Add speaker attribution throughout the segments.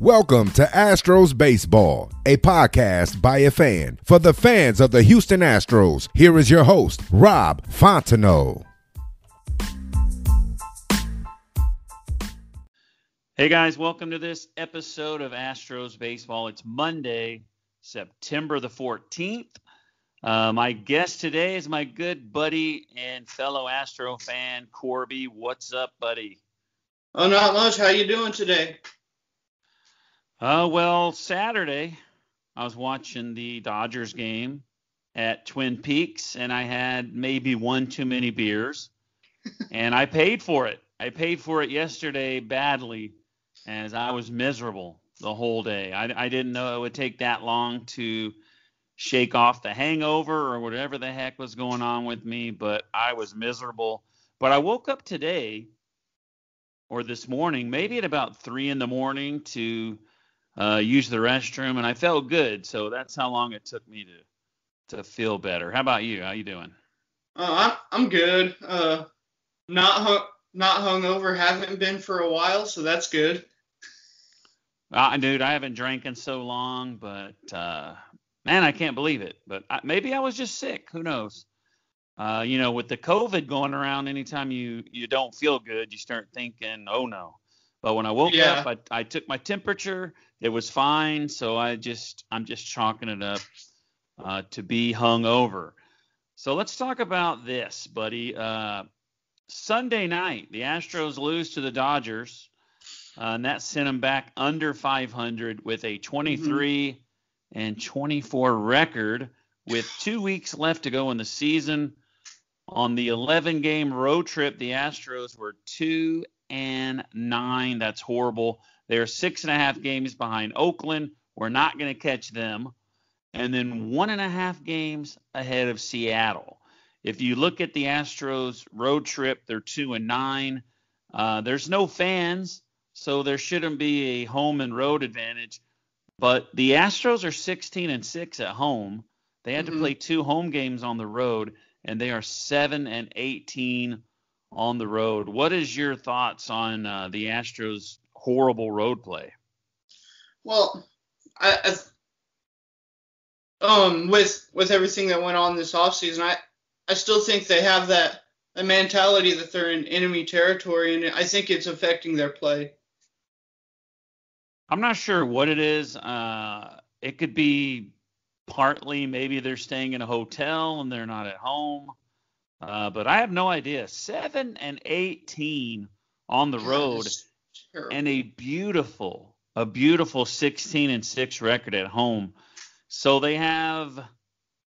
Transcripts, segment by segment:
Speaker 1: Welcome to Astros Baseball, a podcast by a fan for the fans of the Houston Astros. Here is your host, Rob Fontenot.
Speaker 2: Hey guys, welcome to this episode of Astros Baseball. It's Monday, September the 14th. Uh, my guest today is my good buddy and fellow Astro fan, Corby. What's up, buddy?
Speaker 3: Oh, not much. How you doing today?
Speaker 2: Uh, well, Saturday I was watching the Dodgers game at Twin Peaks, and I had maybe one too many beers, and I paid for it. I paid for it yesterday badly, as I was miserable the whole day. I, I didn't know it would take that long to shake off the hangover or whatever the heck was going on with me, but I was miserable. But I woke up today or this morning, maybe at about three in the morning, to uh, use the restroom, and I felt good. So that's how long it took me to to feel better. How about you? How you doing?
Speaker 3: Uh, I'm I'm good. Uh, not hung not hungover. Haven't been for a while, so that's good.
Speaker 2: Uh, dude, I haven't drank in so long, but uh, man, I can't believe it. But I, maybe I was just sick. Who knows? Uh, you know, with the COVID going around, anytime you you don't feel good, you start thinking, oh no. But when I woke
Speaker 3: Yeah.
Speaker 2: up, I, I took my temperature. It was fine, so I just I'm just chalking it up uh, to be hung over. So let's talk about this, buddy. Uh, Sunday night, the Astros lose to the Dodgers, uh, and that sent them back under 500 with a 23 and 24 record, with two weeks left to go in the season. On the 11 game road trip, the Astros were two and nine. That's horrible. They're six and a half games behind Oakland. We're not going to catch them. And then one and a half games ahead of Seattle. If you look at the Astros road trip, they're two and nine. Uh, there's no fans, so there shouldn't be a home and road advantage. But the Astros are 16 and six at home. They had to
Speaker 3: Mhm.
Speaker 2: play two home games on the road, and they are seven and 18 on the road. What is your thoughts on uh, the Astros' horrible road play?
Speaker 3: Well, I, I um with with everything that went on this offseason, I I still think they have that a mentality that they're in enemy territory, and I think it's affecting their play.
Speaker 2: I'm not sure what it is. Uh, it could be partly maybe they're staying in a hotel and they're not at home. Uh, but I have no idea. Seven and 18 on the road and a beautiful, a beautiful 16 and 6 record at home. So they have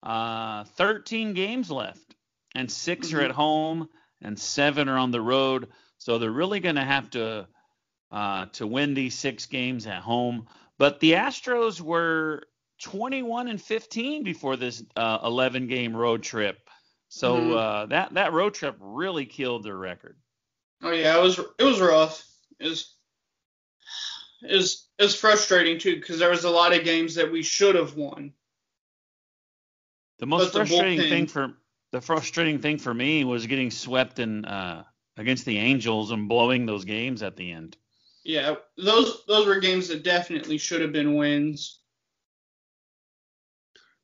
Speaker 2: uh, 13 games left, and 6 are
Speaker 3: Mhm.
Speaker 2: at home and seven are on the road. So they're really going to have to uh, to win these six games at home. But the Astros were 21 and 15 before this uh, 11 game road trip. So
Speaker 3: Mhm.
Speaker 2: uh, that that road trip really killed their record.
Speaker 3: Oh yeah, it was it was rough. It was it was, it was frustrating too because there was a lot of games that we should have won.
Speaker 2: The most
Speaker 3: But
Speaker 2: frustrating
Speaker 3: bullpen-
Speaker 2: thing for the frustrating thing for me was getting swept in uh, against the Angels and blowing those games at the end.
Speaker 3: Yeah, those those were games that definitely should have been wins.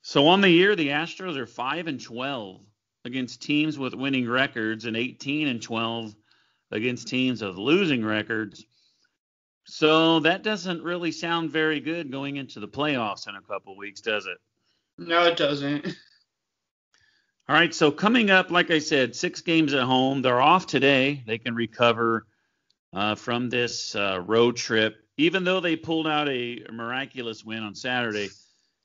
Speaker 2: So on the year, the Astros are five and 12 against teams with winning records, and 18 and 12 against teams with losing records. So that doesn't really sound very good going into the playoffs in a couple weeks, does it?
Speaker 3: No, it doesn't.
Speaker 2: All right, so coming up, like I said, six games at home. They're off today. They can recover uh, from this uh, road trip. Even though they pulled out a miraculous win on Saturday,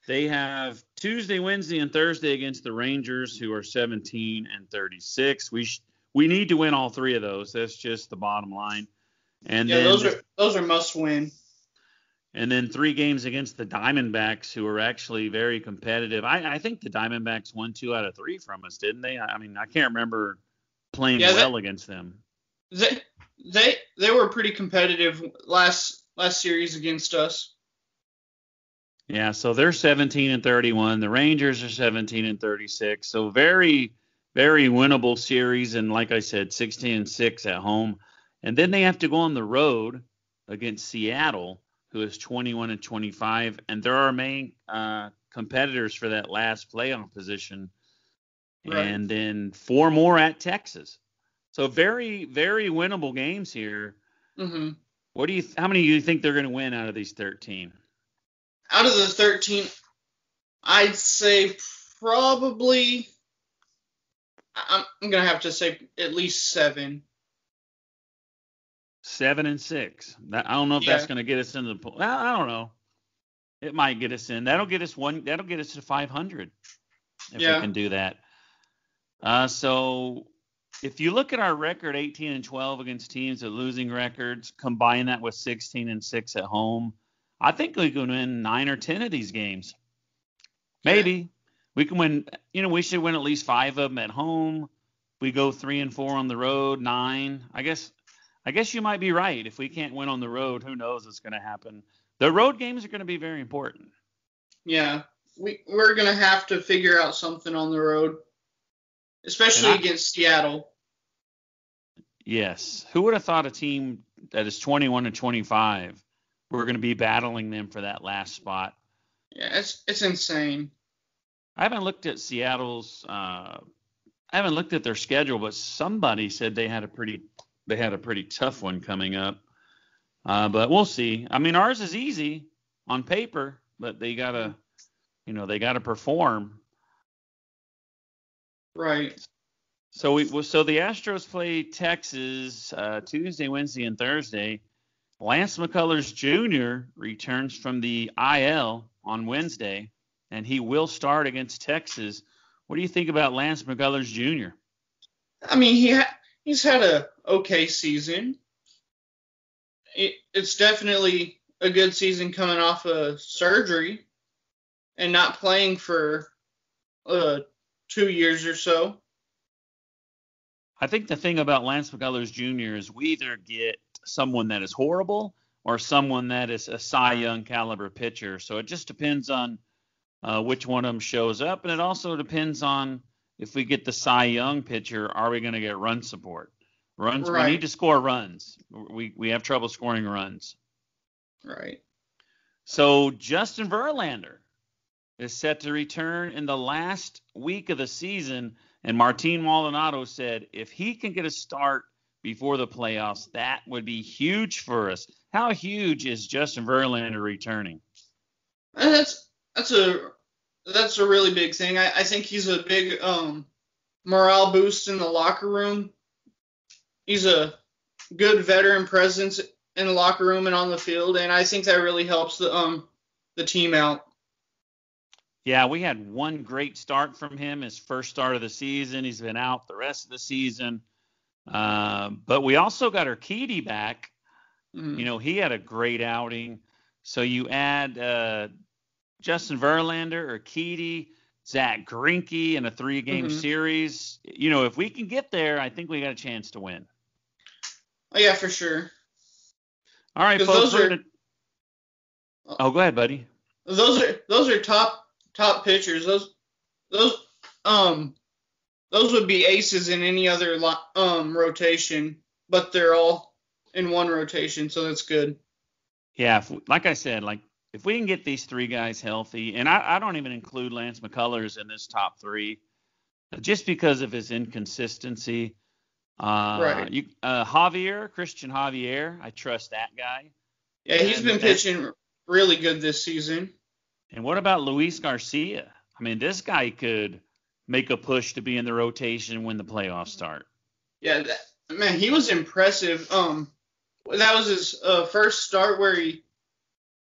Speaker 2: they have Tuesday, Wednesday, and Thursday against the Rangers, who are 17 and 36. We sh- we need to win all three of those. That's just the bottom line. And
Speaker 3: yeah,
Speaker 2: then
Speaker 3: those are those are must win.
Speaker 2: and then three games against the Diamondbacks, who are actually very competitive. I, I think the Diamondbacks won two out of three from us, didn't they? I, I mean, I can't remember playing
Speaker 3: Yeah,
Speaker 2: well against them.
Speaker 3: They they they were pretty competitive last last series against us.
Speaker 2: Yeah, so they're 17 and 31. The Rangers are 17 and 36. So very, very winnable series. And like I said, 16 and 6 at home. And then they have to go on the road against Seattle, who is 21 and 25. And they're our main uh, competitors for that last playoff position.
Speaker 3: Right.
Speaker 2: And then four more at Texas. So very, very winnable games here.
Speaker 3: hmm
Speaker 2: What do you? How many do you think they're going to win out of these 13?
Speaker 3: Out of the 13, I'd say probably. I'm, I'm gonna have to say at least seven.
Speaker 2: Seven and six. That, I don't know if that's going to get us into the. I don't know. It might get us in. That'll get us one. That'll get us to 500 if
Speaker 3: Yeah.
Speaker 2: we can do that. Uh, so if you look at our record, 18 and 12 against teams with losing records, combine that with 16 and six at home, I think we can win nine or 10 of these games. Maybe we can win. You know, we should win at least five of them at home. We go three and four on the road, nine. I guess. I guess you might be right. If we can't win on the road, who knows what's going to happen? The road games are going to be very important.
Speaker 3: Yeah, we we're gonna have to figure out something on the road, especially
Speaker 2: I-
Speaker 3: against Seattle.
Speaker 2: Yes. Who would have thought a team that is 21 and 25 we're going to be battling them for that last spot?
Speaker 3: Yeah, it's it's insane.
Speaker 2: I haven't looked at Seattle's. Uh, I haven't looked at their schedule, but somebody said they had a pretty they had a pretty tough one coming up. Uh, but we'll see. I mean, ours is easy on paper, but they gotta, you know, they gotta perform.
Speaker 3: Right.
Speaker 2: So we so the Astros play Texas uh, Tuesday, Wednesday, and Thursday. Lance McCullers Jr. returns from the IL on Wednesday, and he will start against Texas. What do you think about Lance McCullers Jr.?
Speaker 3: I mean, he ha- he's had a okay season. It, it's definitely a good season coming off of surgery and not playing for uh two years or so.
Speaker 2: I think the thing about Lance McCullers Jr. is we either get someone that is horrible or someone that is a Cy Young caliber pitcher. So it just depends on uh, which one of them shows up, and it also depends on if we get the Cy Young pitcher, are we going to get run support? Runs. We need to score runs. We we have trouble scoring runs.
Speaker 3: Right.
Speaker 2: So Justin Verlander is set to return in the last week of the season, and Martin Maldonado said if he can get a start before the playoffs, that would be huge for us. How huge is Justin Verlander returning?
Speaker 3: That's that's a that's a really big thing. I, I think he's a big um morale boost in the locker room. He's a good veteran presence in the locker room and on the field, and I think that really helps the um the team out.
Speaker 2: Yeah, we had one great start from him, his first start of the season. He's been out the rest of the season. Uh, but we also got Urquidy back.
Speaker 3: Mhm.
Speaker 2: You know, he had a great outing. So you add uh, Justin Verlander, Urquidy, Zach Greinke in a three-game
Speaker 3: Mhm.
Speaker 2: series. You know, if we can get there, I think we got a chance to win.
Speaker 3: Oh yeah, for sure.
Speaker 2: All right, folks.
Speaker 3: those are-
Speaker 2: gonna- Oh, go ahead, buddy.
Speaker 3: Those are those are top top pitchers. Those those um those would be aces in any other um rotation, but they're all in one rotation, so that's good.
Speaker 2: Yeah, if, like I said, like if we can get these three guys healthy, and I, I don't even include Lance McCullers in this top three, just because of his inconsistency. Uh,
Speaker 3: Right.
Speaker 2: You, uh, Javier, Christian Javier, I trust that guy.
Speaker 3: Yeah, he's
Speaker 2: And
Speaker 3: been pitching really good this season.
Speaker 2: And what about Luis Garcia? I mean, this guy could make a push to be in the rotation when the playoffs start.
Speaker 3: Yeah, that, man, he was impressive. Um, that was his uh, first start where he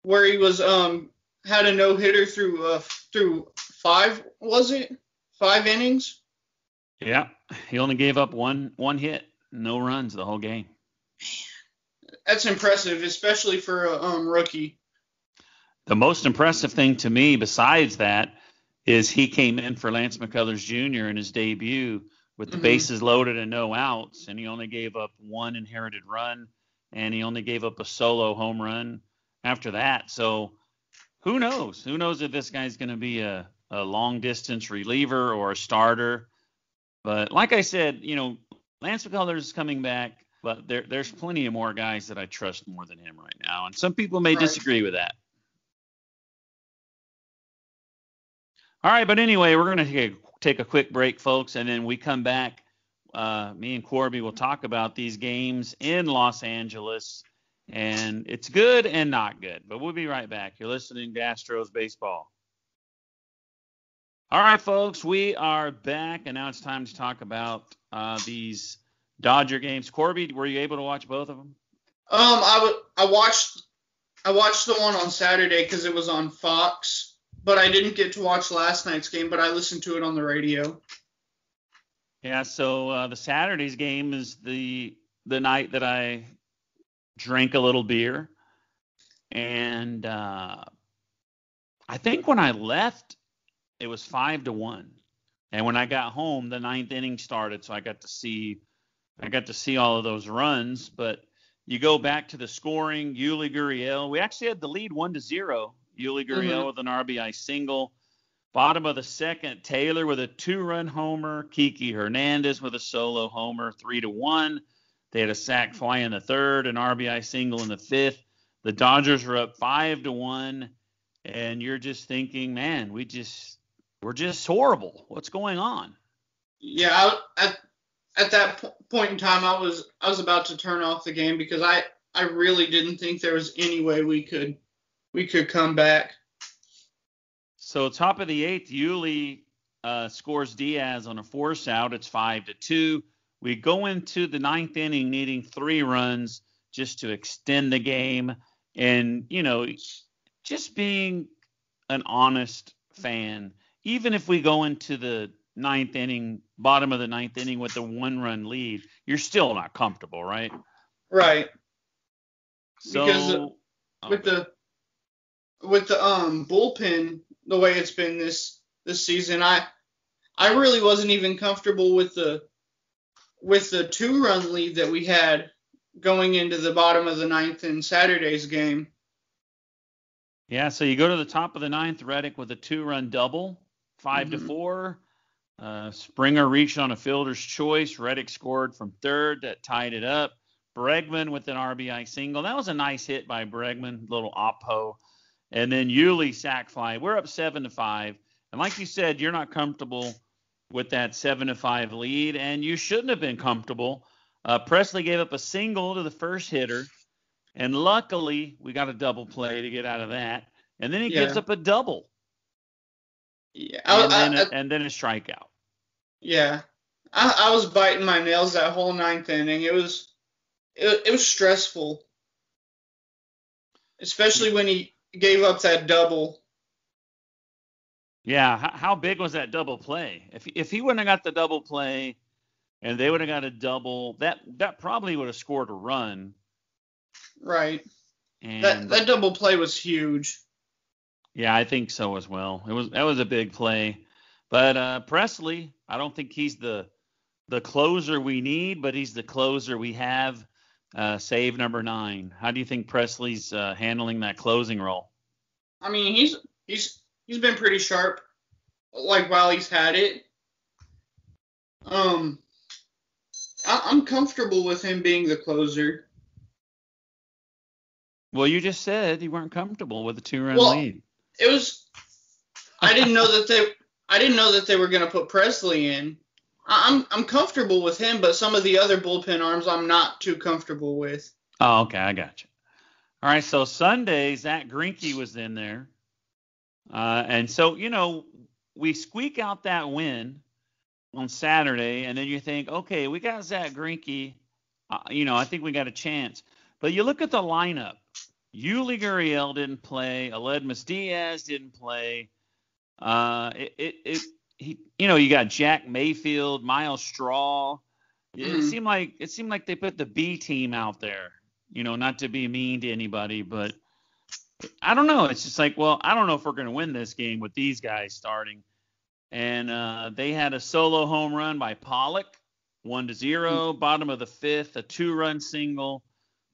Speaker 3: where he was um had a no hitter through uh through five was it? Five innings.
Speaker 2: Yeah, he only gave up one one hit, no runs the whole game.
Speaker 3: That's impressive, especially for a um, rookie.
Speaker 2: The most impressive thing to me, besides that, is he came in for Lance McCullers Jr. in his debut with the
Speaker 3: Mhm.
Speaker 2: bases loaded and no outs, and he only gave up one inherited run, and he only gave up a solo home run after that. So who knows? Who knows if this guy's going to be a, a long distance reliever or a starter? But like I said, you know, Lance McCullers is coming back, but there, there's plenty of more guys that I trust more than him right now, and some people may
Speaker 3: Right.
Speaker 2: disagree with that. All right, but anyway, we're going to take a, quick break, folks, and then we come back. Uh, me and Corby will talk about these games in Los Angeles, and it's good and not good. But we'll be right back. You're listening to Astros Baseball. All right, folks, we are back, and now it's time to talk about uh, these Dodger games. Corby, were you able to watch both of them?
Speaker 3: Um, I w- I watched I watched the one on Saturday because it was on Fox, but I didn't get to watch last night's game. But I listened to it on the radio.
Speaker 2: Yeah, so uh, the Saturday's game is the the night that I drank a little beer, and uh, I think when I left, it was five to one, and when I got home, the ninth inning started, so I got to see I got to see all of those runs. But you go back to the scoring, Yuli Gurriel, we actually had the lead one to zero. Yuli Gurriel
Speaker 3: Mhm.
Speaker 2: with an RBI single. Bottom of the second, Taylor with a two-run homer, Kiki Hernandez with a solo homer, three to one. They had a sac fly in the third, an RBI single in the fifth. The Dodgers were up five to one, and you're just thinking, man, we just we're just horrible. What's going on?
Speaker 3: Yeah, I, at at that po- point in time, I was I was about to turn off the game because I I really didn't think there was any way we could we could come back.
Speaker 2: So top of the eighth, Yuli uh, scores Diaz on a force out. It's five to two. We go into the ninth inning needing three runs just to extend the game, and you know, just being an honest fan. Even if we go into the ninth inning, bottom of the ninth inning with a one-run lead, you're still not comfortable, right?
Speaker 3: Right.
Speaker 2: So
Speaker 3: Because, with the with the um bullpen the way it's been this this season I I really wasn't even comfortable with the with the two run lead that we had going into the bottom of the ninth in Saturday's game.
Speaker 2: Yeah, so you go to the top of the ninth, Reddick with a two-run double, 5 to
Speaker 3: Mhm.
Speaker 2: four. Uh, Springer reached on a fielder's choice. Reddick scored from third that tied it up. Bregman with an RBI single. That was a nice hit by Bregman, little oppo. And then Yuli sac fly. We're up seven to five. And like you said, you're not comfortable with that seven to five lead, and you shouldn't have been comfortable. Uh, Pressly gave up a single to the first hitter, and luckily we got a double play to get out of that. And then he
Speaker 3: Yeah.
Speaker 2: gives up a double,
Speaker 3: Yeah, I,
Speaker 2: and,
Speaker 3: I,
Speaker 2: then,
Speaker 3: I,
Speaker 2: a, and then a strikeout.
Speaker 3: yeah. I, I was biting my nails that whole ninth inning. It was it, it was stressful, especially when he gave up that double.
Speaker 2: Yeah, how, how big was that double play? If if he wouldn't have got the double play, and they would have got a double, that that probably would have scored a run.
Speaker 3: Right.
Speaker 2: And
Speaker 3: That that double play was huge.
Speaker 2: Yeah, I think so as well. It was that was a big play. But uh, Pressly, I don't think he's the the closer we need, but he's the closer we have. Uh, save number nine. How do you think Pressly's uh, handling that closing role?
Speaker 3: I mean, he's he's he's been pretty sharp, like while he's had it. Um, I, I'm comfortable with him being the closer.
Speaker 2: Well, you just said you weren't comfortable with a two-run
Speaker 3: Well,
Speaker 2: lead.
Speaker 3: It was. I didn't know that they. I didn't know that they were gonna put Pressly in. I'm I'm comfortable with him, but some of the other bullpen arms I'm not too comfortable with.
Speaker 2: Oh, okay, I got you. All right, so Sunday, Zach Greinke was in there, uh, and so you know we squeak out that win on Saturday, and then you think, okay, we got Zach Greinke, uh, you know, I think we got a chance. But you look at the lineup. Yuli Gurriel didn't play. Aledmys Diaz didn't play. Uh, it, it, it he, you know, you got Jack Mayfield, Myles Straw. It
Speaker 3: Mhm.
Speaker 2: seemed like it seemed like they put the B team out there. You know, not to be mean to anybody, but I don't know. It's just like, well, I don't know if we're going to win this game with these guys starting. And uh, they had a solo home run by Pollock, one to zero. Bottom of the fifth, a two-run single.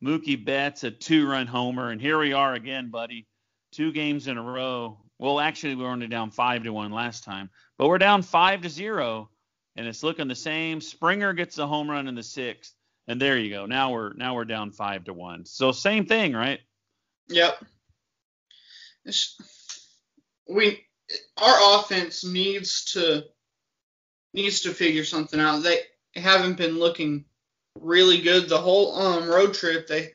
Speaker 2: Mookie Betts, a two-run homer, and here we are again, buddy. Two games in a row. Well, actually, we were only down five to one last time, but we're down five to zero, and it's looking the same. Springer gets a home run in the sixth, and there you go. Now we're now we're down five to one. So same thing, right?
Speaker 3: Yep. It's, we our offense needs to needs to figure something out. They haven't been looking really good the whole um road trip. They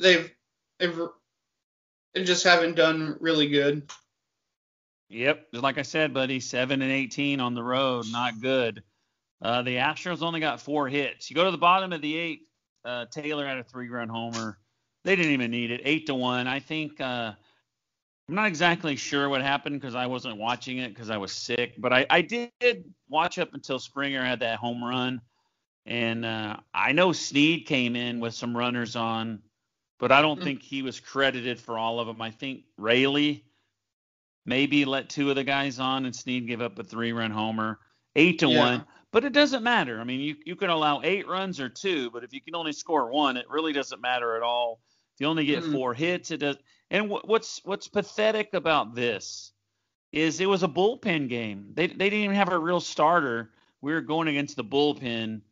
Speaker 3: they've they've they just haven't done really good.
Speaker 2: Yep. Like I said, buddy, seven and eighteen on the road, not good. Uh, the Astros only got four hits. You go to the bottom of the eighth. Uh, Taylor had a three-run homer. They didn't even need it. Eight to one. I think. Uh, I'm not exactly sure what happened because I wasn't watching it because I was sick, but I, I did watch up until Springer had that home run. And uh, I know Sneed came in with some runners on, but I don't
Speaker 3: Mm.
Speaker 2: think he was credited for all of them. I think Raley maybe let two of the guys on and Sneed give up a three run homer. Eight to
Speaker 3: Yeah.
Speaker 2: one. But it doesn't matter. I mean, you, you can allow eight runs or two, but if you can only score one, it really doesn't matter at all. If you only get
Speaker 3: Mhm.
Speaker 2: four hits, it does. And what, what's what's pathetic about this is it was a bullpen game. They they didn't even have a real starter. We were going against the bullpen,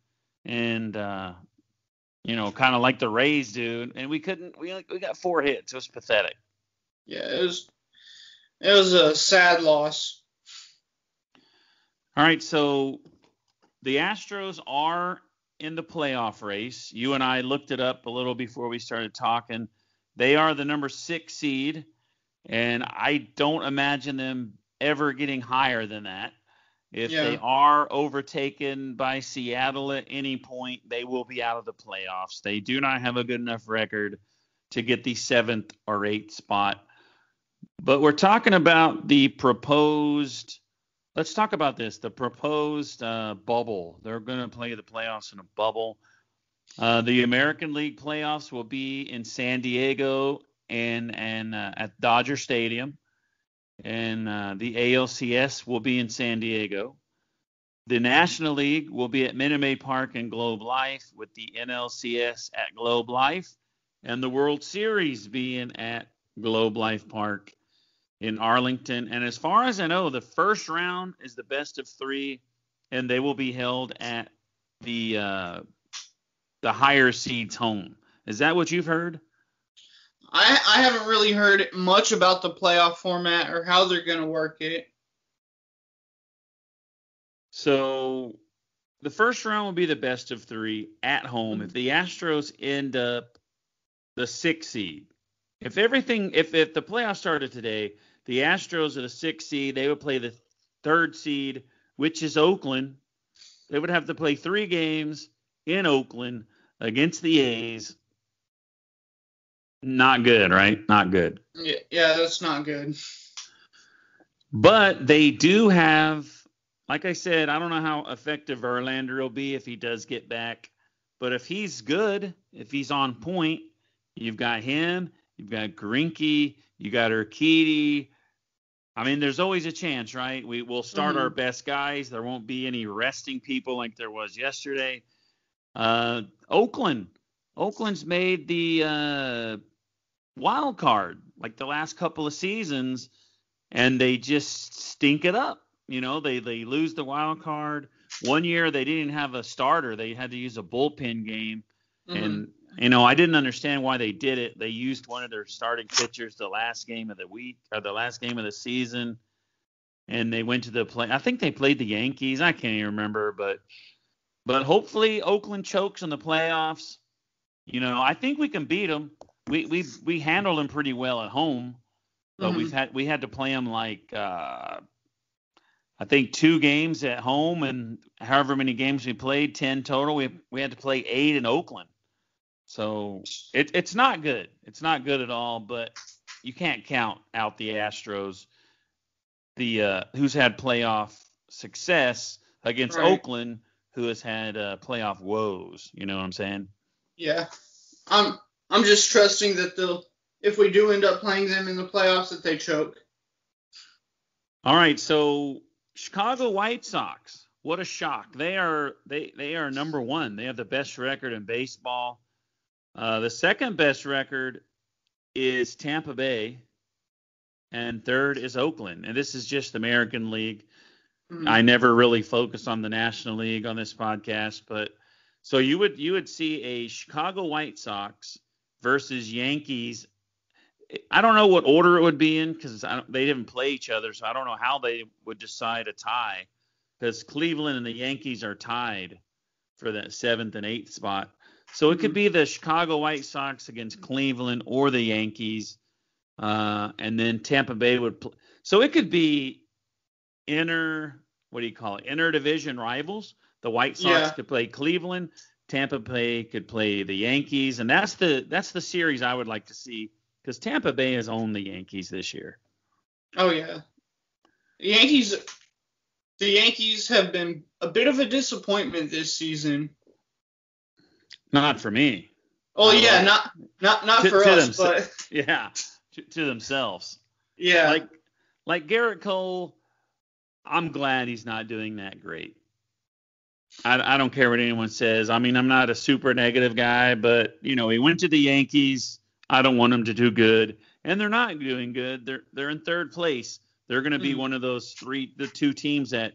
Speaker 2: and uh, you know, kind of like the Rays do, and we couldn't. We we got four hits. It was pathetic.
Speaker 3: Yeah, it was it was a sad loss.
Speaker 2: All right, so the Astros are in the playoff race. You and I looked it up a little before we started talking. They are the number six seed, and I don't imagine them ever getting higher than that. If
Speaker 3: Yeah.
Speaker 2: they are overtaken by Seattle at any point, they will be out of the playoffs. They do not have a good enough record to get the seventh or eighth spot. But we're talking about the proposed Let's talk about this. The proposed uh, bubble. They're going to play the playoffs in a bubble. Uh, the American League playoffs will be in San Diego and and uh, at Dodger Stadium, and uh, the ALCS will be in San Diego. The National League will be at Minute Maid Park and Globe Life, with the NLCS at Globe Life, and the World Series being at Globe Life Park in Arlington. And as far as I know, the first round is the best of three, and they will be held at the uh, the higher seeds home. Is that what you've heard?
Speaker 3: I I haven't really heard much about the playoff format or how they're gonna work it.
Speaker 2: So the first round will be the best of three at home. If the Astros end up the sixth seed, if everything, if if the playoffs started today, the Astros are the sixth seed. They would play the third seed, which is Oakland. They would have to play three games in Oakland against the A's. Not good, right? Not good.
Speaker 3: Yeah, yeah, that's not good.
Speaker 2: But they do have, like I said, I don't know how effective Verlander will be if he does get back. But if he's good, if he's on point, you've got him, you've got Greinke, you got Urquidy. I mean, there's always a chance, right? We will start
Speaker 3: Mhm.
Speaker 2: our best guys. There won't be any resting people like there was yesterday. Uh, Oakland, Oakland's made the uh, wild card like the last couple of seasons, and they just stink it up. You know, they they lose the wild card. One year they didn't have a starter; they had to use a bullpen game,
Speaker 3: Mhm.
Speaker 2: and you know I didn't understand why they did it. They used one of their starting pitchers the last game of the week or the last game of the season, and they went to the play. I think they played the Yankees. I can't even remember, but but hopefully Oakland chokes in the playoffs. You know, I think we can beat them. We we we handled them pretty well at home, but
Speaker 3: Mhm.
Speaker 2: we've had we had to play them like uh, I think two games at home and however many games we played, ten total. We we had to play eight in Oakland, so it, it's not good. It's not good at all. But you can't count out the Astros. the uh, who's had playoff success against
Speaker 3: Right.
Speaker 2: Oakland, who has had uh, playoff woes. You know what I'm saying?
Speaker 3: Yeah. I'm I'm just trusting that they'll if we do end up playing them in the playoffs that they choke.
Speaker 2: All right, so Chicago White Sox. What a shock! They are they they are number one. They have the best record in baseball. Uh, the second best record is Tampa Bay, and third is Oakland. And this is just American League.
Speaker 3: Mhm.
Speaker 2: I never really focus on the National League on this podcast, but so you would you would see a Chicago White Sox versus Yankees. I don't know what order it would be in because they didn't play each other, so I don't know how they would decide a tie. Because Cleveland and the Yankees are tied for that seventh and eighth spot, so it could be the Chicago White Sox against Cleveland or the Yankees, uh, and then Tampa Bay would. Pl- so it could be inner what do you call it inner division rivals the white sox
Speaker 3: Yeah.
Speaker 2: could play cleveland tampa bay could play the yankees and that's the that's the series i would like to see because tampa bay has owned the yankees this year
Speaker 3: Oh yeah. The Yankees the Yankees have been a bit of a disappointment this season.
Speaker 2: not for me
Speaker 3: Oh yeah, not not not
Speaker 2: to-
Speaker 3: for
Speaker 2: to
Speaker 3: us, but
Speaker 2: yeah to, to themselves
Speaker 3: yeah.
Speaker 2: like like gerrit cole i'm glad he's not doing that great I, I don't care what anyone says. I mean, I'm not a super negative guy, but you know, he went to the Yankees. I don't want him to do good, and they're not doing good. They're they're in third place. They're going to be
Speaker 3: Mhm.
Speaker 2: one of those three, the two teams that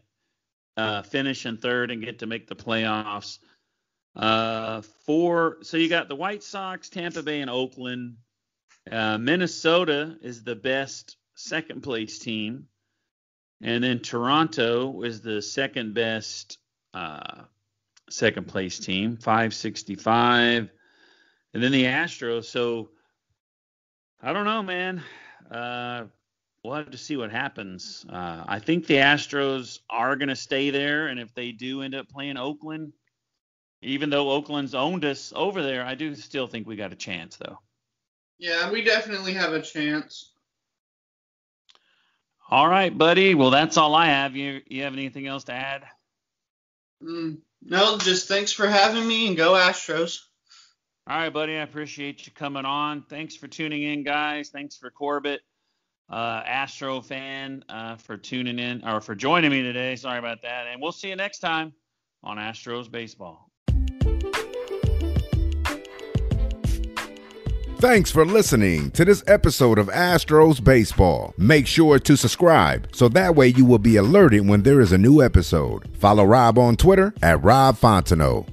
Speaker 2: uh, finish in third and get to make the playoffs. Uh, four. So you got the White Sox, Tampa Bay, and Oakland. Uh, Minnesota is the best second place team, and then Toronto is the second best uh, second place team, 565, and then the Astros. So I don't know, man. Uh, we'll have to see what happens. Uh, I think the Astros are going to stay there, and if they do end up playing Oakland, even though Oakland's owned us over there, I do still think we got a chance, though.
Speaker 3: yeah, we definitely have a chance.
Speaker 2: All right, buddy. Well, that's all I have. You you have anything else to add?
Speaker 3: Mm, no, just thanks for having me and go Astros.
Speaker 2: All right, buddy. I appreciate you coming on. Thanks for tuning in, guys. Thanks for Corbett, uh, Astro fan, uh, for tuning in or for joining me today. Sorry about that. And we'll see you next time on Astros Baseball.
Speaker 1: Thanks for listening to this episode of Astros Baseball. Make sure to subscribe so that way you will be alerted when there is a new episode. Follow Rob on Twitter at Rob Fontenot.